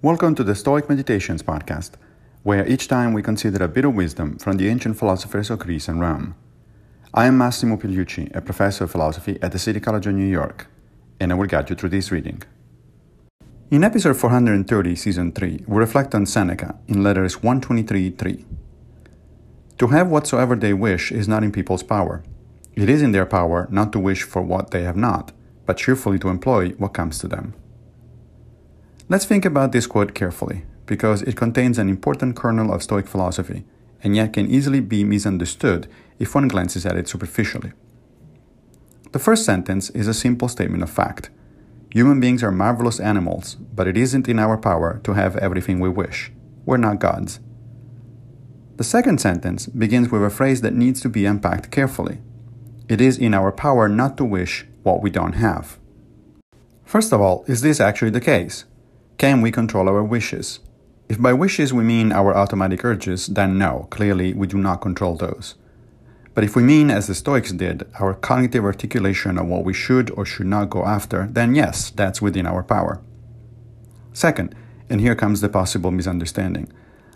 Welcome to the Stoic Meditations podcast, where each time we consider a bit of wisdom from the ancient philosophers of Greece and Rome. I am Massimo Pigliucci, a professor of philosophy at the City College of New York, and I will guide you through this reading. In episode 430, season 3, we reflect on Seneca in letters 123 3. To have whatsoever they wish is not in people's power. It is in their power not to wish for what they have not, but cheerfully to employ what comes to them. Let's think about this quote carefully, because it contains an important kernel of Stoic philosophy, and yet can easily be misunderstood if one glances at it superficially. The first sentence is a simple statement of fact. Human beings are marvelous animals, but it isn't in our power to have everything we wish. We're not gods. The second sentence begins with a phrase that needs to be unpacked carefully. It is in our power not to wish what we don't have. First of all, is this actually the case? Can we control our wishes? If by wishes we mean our automatic urges, then no, clearly we do not control those. But if we mean, as the Stoics did, our cognitive articulation of what we should or should not go after, then yes, that's within our power. Second, and here comes the possible misunderstanding.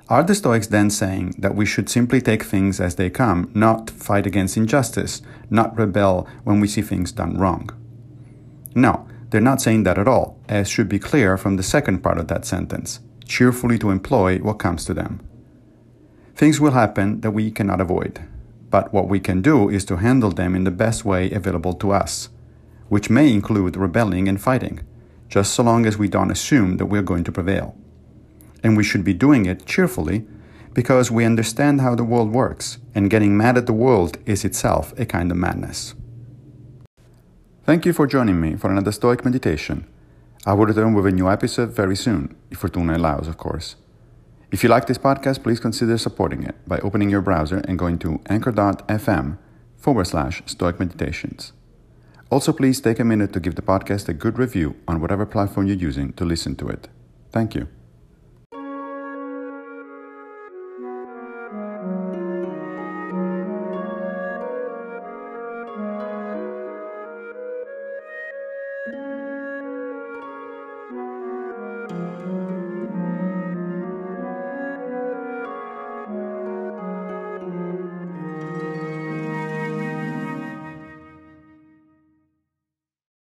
Are the Stoics then saying that we should simply take things as they come, not fight against injustice, not rebel when we see things done wrong? No, they're not saying that at all, as should be clear from the second part of that sentence cheerfully to employ what comes to them. Things will happen that we cannot avoid, but what we can do is to handle them in the best way available to us, which may include rebelling and fighting, just so long as we don't assume that we're going to prevail and we should be doing it cheerfully because we understand how the world works, and getting mad at the world is itself a kind of madness. Thank you for joining me for another Stoic meditation. I will return with a new episode very soon, if Fortuna allows, of course. If you like this podcast, please consider supporting it by opening your browser and going to anchor.fm forward slash Stoic Meditations. Also, please take a minute to give the podcast a good review on whatever platform you're using to listen to it. Thank you.